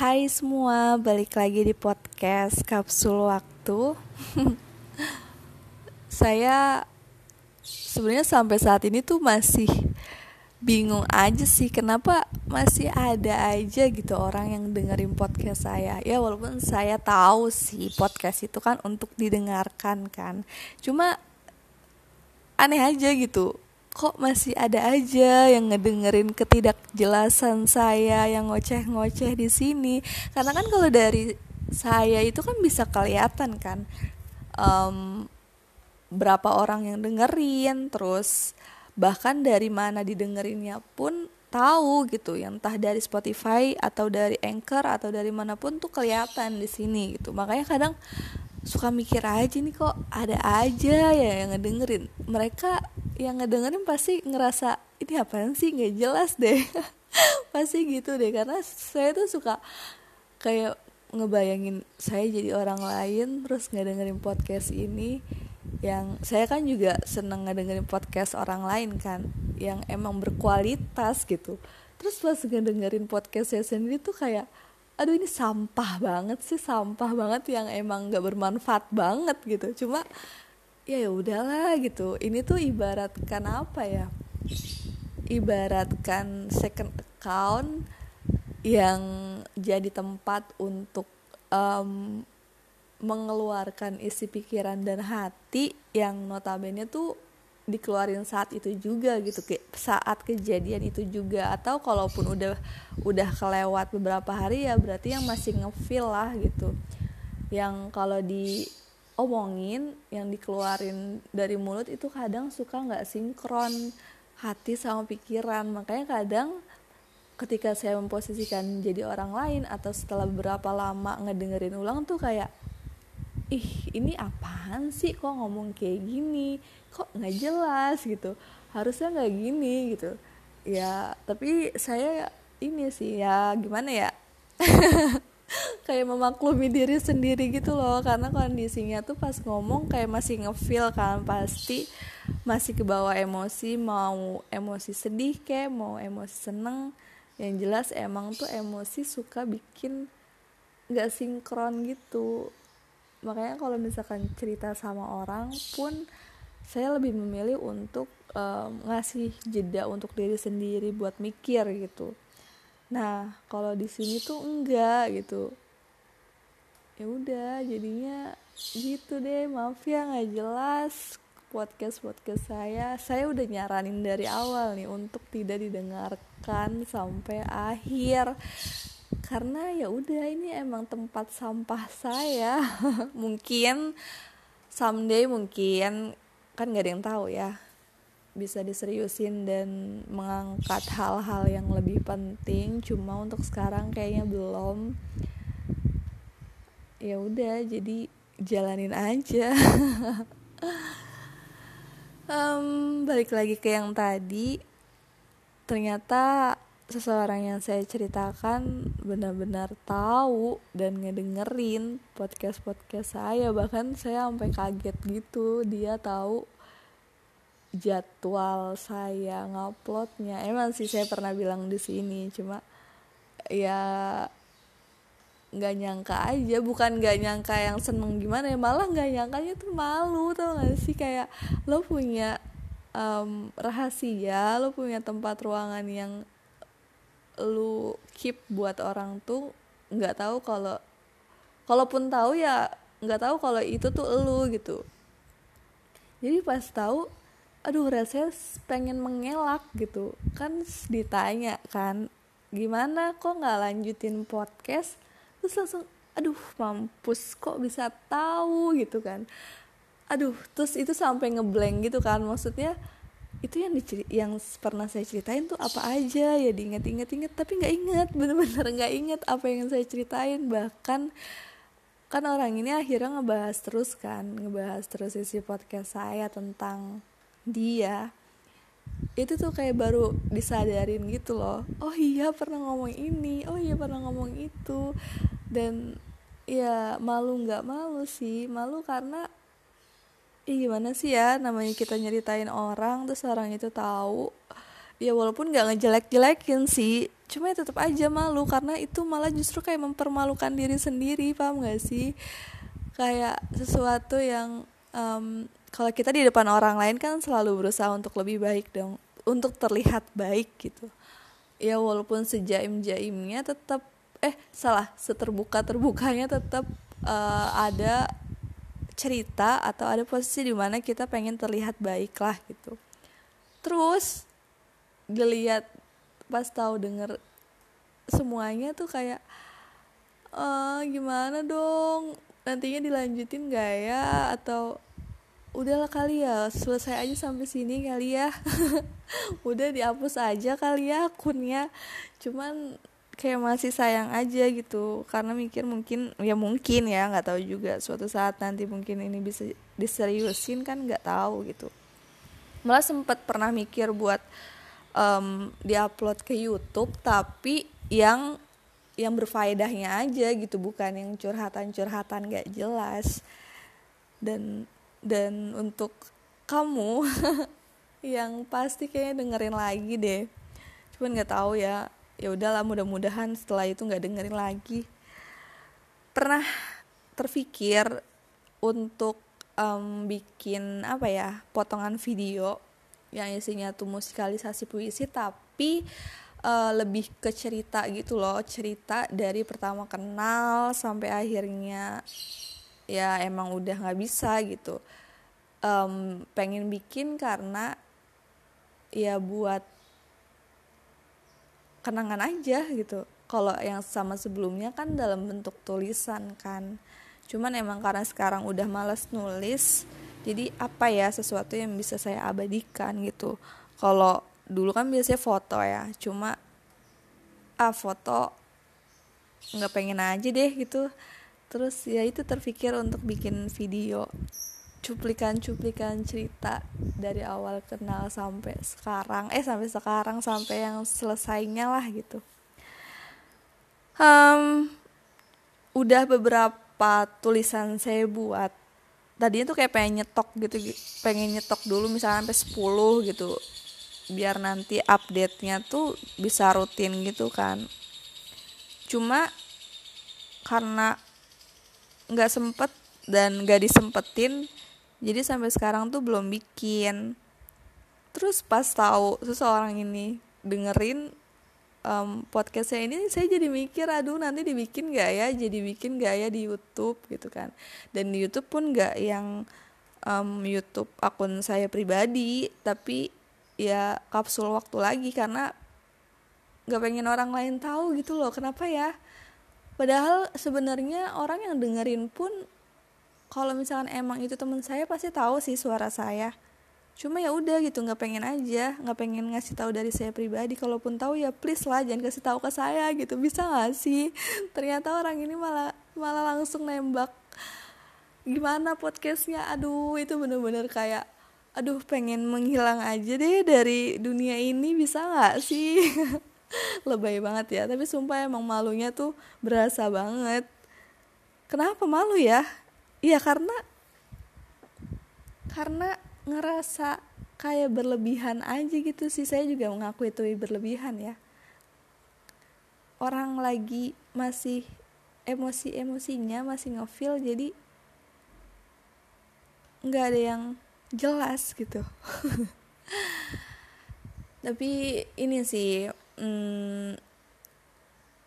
Hai semua, balik lagi di podcast Kapsul Waktu. Saya sebenarnya sampai saat ini tuh masih bingung aja sih kenapa masih ada aja gitu orang yang dengerin podcast saya. Ya walaupun saya tahu sih podcast itu kan untuk didengarkan kan. Cuma aneh aja gitu kok masih ada aja yang ngedengerin ketidakjelasan saya yang ngoceh-ngoceh di sini? Karena kan kalau dari saya itu kan bisa kelihatan kan um, berapa orang yang dengerin terus bahkan dari mana didengerinnya pun tahu gitu yang entah dari Spotify atau dari Anchor atau dari mana pun tuh kelihatan di sini gitu. Makanya kadang suka mikir aja nih kok ada aja ya yang ngedengerin. Mereka yang ngedengerin pasti ngerasa ini apaan sih? Nggak jelas deh. Pasti gitu deh karena saya tuh suka kayak ngebayangin saya jadi orang lain terus ngedengerin podcast ini. Yang saya kan juga seneng ngedengerin podcast orang lain kan yang emang berkualitas gitu. Terus pas ngedengerin podcast saya sendiri tuh kayak aduh ini sampah banget sih sampah banget yang emang gak bermanfaat banget gitu. Cuma ya ya udahlah gitu. Ini tuh ibaratkan apa ya? Ibaratkan second account yang jadi tempat untuk um, mengeluarkan isi pikiran dan hati yang notabene tuh dikeluarin saat itu juga gitu saat kejadian itu juga. Atau kalaupun udah udah kelewat beberapa hari ya berarti yang masih ngefeel lah gitu. Yang kalau diomongin yang dikeluarin dari mulut itu kadang suka nggak sinkron hati sama pikiran. Makanya kadang ketika saya memposisikan jadi orang lain atau setelah beberapa lama ngedengerin ulang tuh kayak ih ini apaan sih? Kok ngomong kayak gini? Kok nggak jelas gitu? Harusnya nggak gini gitu. Ya tapi saya ini sih ya gimana ya? Kayak memaklumi diri sendiri gitu loh karena kondisinya tuh pas ngomong kayak masih ngefeel kan pasti masih ke bawah emosi mau emosi sedih kayak mau emosi seneng. Yang jelas emang tuh emosi suka bikin nggak sinkron gitu makanya kalau misalkan cerita sama orang pun saya lebih memilih untuk um, ngasih jeda untuk diri sendiri buat mikir gitu. Nah kalau di sini tuh enggak gitu. Ya udah jadinya gitu deh. Maaf ya nggak jelas podcast podcast saya. Saya udah nyaranin dari awal nih untuk tidak didengarkan sampai akhir karena ya udah ini emang tempat sampah saya. Mungkin someday mungkin kan gak ada yang tahu ya bisa diseriusin dan mengangkat hal-hal yang lebih penting. Cuma untuk sekarang kayaknya belum. Ya udah jadi jalanin aja. Um, balik lagi ke yang tadi. Ternyata seseorang yang saya ceritakan benar-benar tahu dan ngedengerin podcast-podcast saya. Bahkan saya sampai kaget gitu dia tahu jadwal saya nguploadnya. Emang sih saya pernah bilang di sini cuma ya nggak nyangka aja. Bukan nggak nyangka yang seneng gimana ya malah nggak nyangkanya tuh malu tau gak sih? Kayak lo punya um, rahasia lo punya tempat ruangan yang lu keep buat orang tuh nggak tahu kalau kalaupun tahu ya nggak tahu kalau itu tuh lu gitu. Jadi pas tahu aduh rasanya pengen mengelak gitu. Kan ditanya kan gimana kok nggak lanjutin podcast? Terus langsung aduh mampus kok bisa tahu? gitu kan. Aduh terus itu sampai ngeblank gitu kan. Maksudnya itu yang diceri yang pernah saya ceritain tuh apa aja ya diinget-inget-inget tapi nggak inget bener-bener nggak inget apa yang saya ceritain. Bahkan kan orang ini akhirnya ngebahas terus kan ngebahas terus isi podcast saya tentang dia. Itu tuh kayak baru disadarin gitu loh. Oh iya pernah ngomong ini oh iya pernah ngomong itu. Dan ya malu nggak malu sih malu karena Ih, gimana sih ya namanya kita nyeritain orang terus orang itu tahu. Ya walaupun nggak ngejelek-jelekin sih cuma ya tetap aja malu karena itu malah justru kayak mempermalukan diri sendiri paham gak sih? Kayak sesuatu yang um, kalau kita di depan orang lain kan selalu berusaha untuk lebih baik dong untuk terlihat baik gitu. Ya walaupun sejaim jaimnya tetap eh salah seterbuka terbukanya tetap uh, ada cerita atau ada posisi di mana kita pengen terlihat baik lah gitu. Terus dilihat pas tahu denger semuanya tuh kayak uh, gimana dong? Nantinya dilanjutin gak ya? Atau udahlah kali ya selesai aja sampai sini kali ya. Udah dihapus aja kali ya akunnya. Cuman kayak masih sayang aja gitu. Karena mikir mungkin ya mungkin ya nggak tahu juga. Suatu saat nanti mungkin ini bisa diseriusin kan nggak tahu gitu. Malah sempat pernah mikir buat um, diupload ke YouTube tapi yang yang berfaedahnya aja gitu. Bukan yang curhatan-curhatan gak jelas. Dan dan untuk kamu yang pasti kayaknya dengerin lagi deh. Cuman nggak tahu ya ya udahlah mudah-mudahan setelah itu nggak dengerin lagi. Pernah terpikir untuk um, bikin apa ya potongan video yang isinya tuh musikalisasi puisi tapi uh, lebih ke cerita gitu loh cerita dari pertama kenal sampai akhirnya ya emang udah nggak bisa gitu. Um, pengen bikin karena ya buat kenangan aja gitu. Kalau yang sama sebelumnya kan dalam bentuk tulisan kan. Cuman emang karena sekarang udah males nulis jadi apa ya sesuatu yang bisa saya abadikan gitu. Kalau dulu kan biasanya foto ya cuma ah foto nggak pengen aja deh gitu. Terus ya itu terpikir untuk bikin video cuplikan-cuplikan cerita dari awal kenal sampai sekarang eh sampai sekarang sampai yang selesainya lah gitu. Um, udah beberapa tulisan saya buat tadinya tuh kayak pengen nyetok gitu pengen nyetok dulu misalnya sampai 10 gitu biar nanti update-nya tuh bisa rutin gitu kan. Cuma karena nggak sempet dan nggak disempetin jadi sampai sekarang tuh belum bikin. Terus pas tahu seseorang ini dengerin um, podcastnya ini saya jadi mikir aduh nanti dibikin gak ya? Jadi bikin gak ya di YouTube? Gitu kan. Dan di YouTube pun gak yang um, YouTube akun saya pribadi tapi ya kapsul waktu lagi karena gak pengen orang lain tahu gitu loh kenapa ya? Padahal sebenarnya orang yang dengerin pun kalau misalkan emang itu teman saya pasti tahu sih suara saya. Cuma ya udah gitu nggak pengen aja nggak pengen ngasih tahu dari saya pribadi. Kalaupun tahu ya please lah jangan kasih tahu ke saya gitu. Bisa nggak sih? Ternyata orang ini malah malah langsung nembak. Gimana podcastnya? Aduh itu bener-bener kayak aduh pengen menghilang aja deh dari dunia ini. Bisa nggak sih? Lebay banget ya. Tapi sumpah emang malunya tuh berasa banget. Kenapa malu ya iya karena karena ngerasa kayak berlebihan aja gitu sih. Saya juga mengaku itu berlebihan ya. Orang lagi masih emosi-emosinya masih ngefeel jadi nggak ada yang jelas gitu. Tapi ini sih hmm,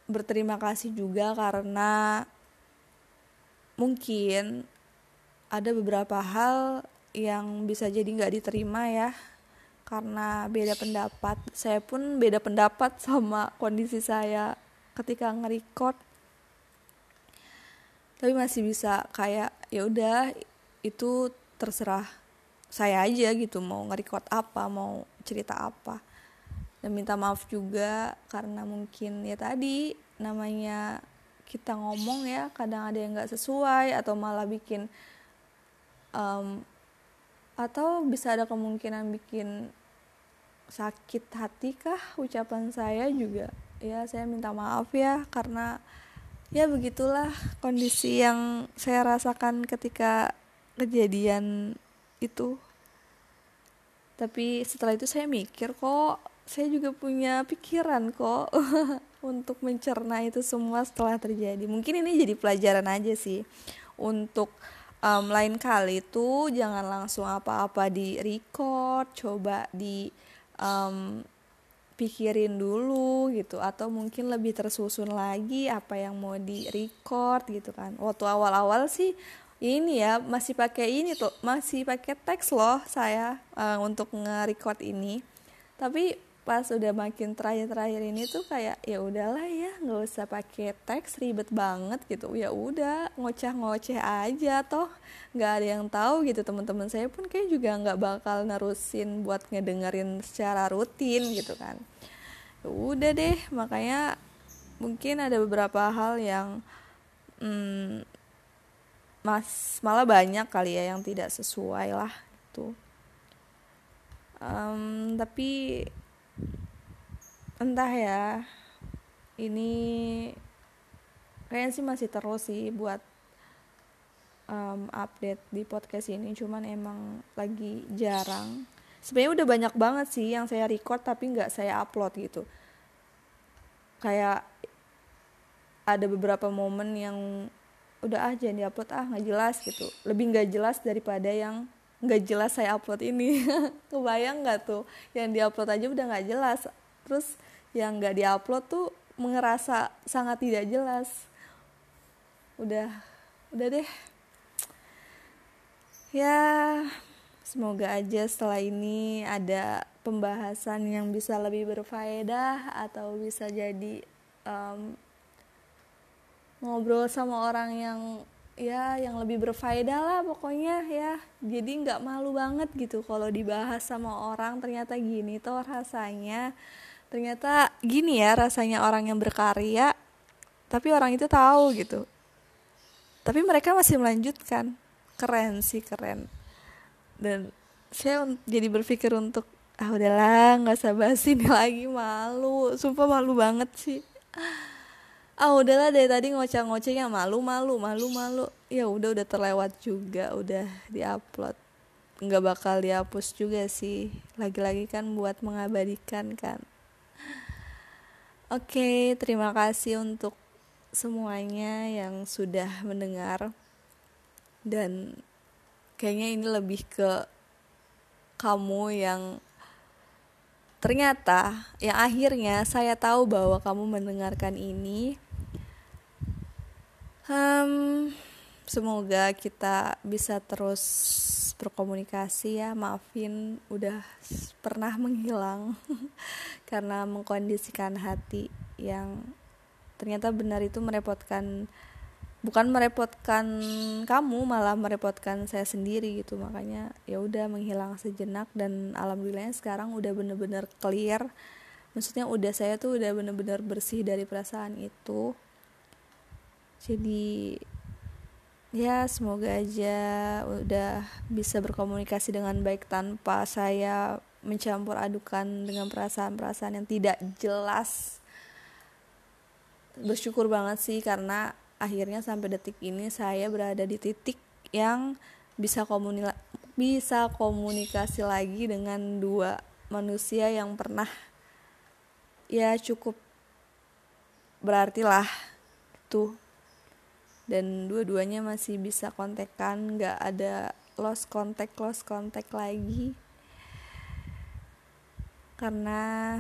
berterima kasih juga karena mungkin ada beberapa hal yang bisa jadi nggak diterima ya karena beda pendapat. Saya pun beda pendapat sama kondisi saya ketika nge-record. Tapi masih bisa kayak ya udah itu terserah saya aja gitu mau nge-record apa mau cerita apa. Dan minta maaf juga karena mungkin ya tadi namanya kita ngomong ya kadang ada yang nggak sesuai atau malah bikin um, atau bisa ada kemungkinan bikin sakit hati kah ucapan saya juga. Ya saya minta maaf ya karena ya begitulah kondisi yang saya rasakan ketika kejadian itu. Tapi setelah itu saya mikir kok saya juga punya pikiran kok untuk mencerna itu semua setelah terjadi. Mungkin ini jadi pelajaran aja sih. Untuk um, lain kali tuh jangan langsung apa-apa di record coba di um, pikirin dulu gitu. Atau mungkin lebih tersusun lagi apa yang mau di record gitu kan. Waktu awal-awal sih ini ya masih pakai ini tuh masih pakai teks loh saya uh, untuk nge-record ini. Tapi pas udah makin terakhir-terakhir ini tuh kayak ya udahlah ya nggak usah pakai teks ribet banget gitu. Ya udah ngoceh-ngoceh aja toh nggak ada yang tahu gitu. Teman-teman saya pun kayak juga nggak bakal nerusin buat ngedengerin secara rutin gitu kan. Ya udah deh makanya mungkin ada beberapa hal yang hmm, mas malah banyak kali ya yang tidak sesuai lah gitu. Um, tapi entah ya ini kayaknya sih masih terus sih buat um, update di podcast ini cuman emang lagi jarang. Sebenarnya udah banyak banget sih yang saya record tapi nggak saya upload gitu. Kayak ada beberapa momen yang udah ah, upload ah nggak jelas gitu. Lebih nggak jelas daripada yang nggak jelas saya upload ini. Kebayang nggak tuh? Yang diupload aja udah nggak jelas. Terus yang nggak diupload tuh mengerasa sangat tidak jelas. Udah udah deh. Ya semoga aja setelah ini ada pembahasan yang bisa lebih berfaedah atau bisa jadi um, ngobrol sama orang yang ya yang lebih berfaedah lah pokoknya ya. Jadi nggak malu banget gitu kalau dibahas sama orang ternyata gini tuh rasanya. Ternyata gini ya rasanya orang yang berkarya tapi orang itu tahu gitu. Tapi mereka masih melanjutkan. Keren sih keren. Dan saya jadi berpikir untuk ah udahlah nggak usah bahas ini lagi malu. Sumpah malu banget sih ah udahlah dari tadi ngoceh-ngocehnya malu malu malu malu. Ya udah udah terlewat juga udah diupload. Nggak bakal dihapus juga sih. Lagi-lagi kan buat mengabadikan kan. Oke, terima kasih untuk semuanya yang sudah mendengar. Dan kayaknya ini lebih ke kamu yang ternyata yang akhirnya saya tahu bahwa kamu mendengarkan ini. Um, semoga kita bisa terus berkomunikasi ya maafin udah pernah menghilang karena mengkondisikan hati yang ternyata benar itu merepotkan bukan merepotkan kamu malah merepotkan saya sendiri gitu. Makanya ya udah menghilang sejenak dan alhamdulillahnya sekarang udah bener-bener clear. Maksudnya udah saya tuh udah bener-bener bersih dari perasaan itu. Jadi ya semoga aja udah bisa berkomunikasi dengan baik tanpa saya mencampur adukan dengan perasaan-perasaan yang tidak jelas. Bersyukur banget sih karena akhirnya sampai detik ini saya berada di titik yang bisa komuni bisa komunikasi lagi dengan dua manusia yang pernah ya cukup berarti lah tuh. Dan dua-duanya masih bisa kontekan nggak ada lost contact lost contact lagi. Karena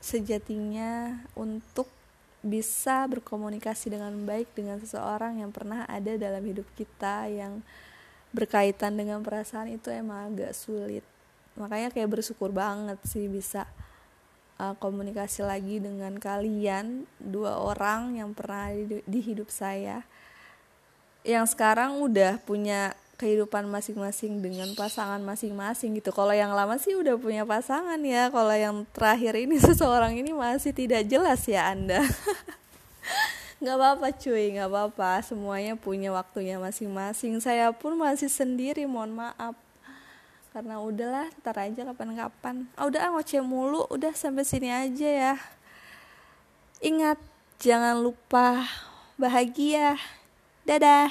sejatinya untuk bisa berkomunikasi dengan baik dengan seseorang yang pernah ada dalam hidup kita yang berkaitan dengan perasaan itu emang agak sulit. Makanya kayak bersyukur banget sih bisa uh, komunikasi lagi dengan kalian dua orang yang pernah di, di hidup saya. Yang sekarang udah punya kehidupan masing-masing dengan pasangan masing-masing gitu. Kalau yang lama sih udah punya pasangan ya. Kalau yang terakhir ini seseorang ini masih tidak jelas ya Anda. nggak apa-apa cuy, nggak apa-apa. Semuanya punya waktunya masing-masing. Saya pun masih sendiri, mohon maaf karena udahlah ntar aja kapan-kapan ah udah ah ngoceh mulu udah sampai sini aja ya ingat jangan lupa bahagia dadah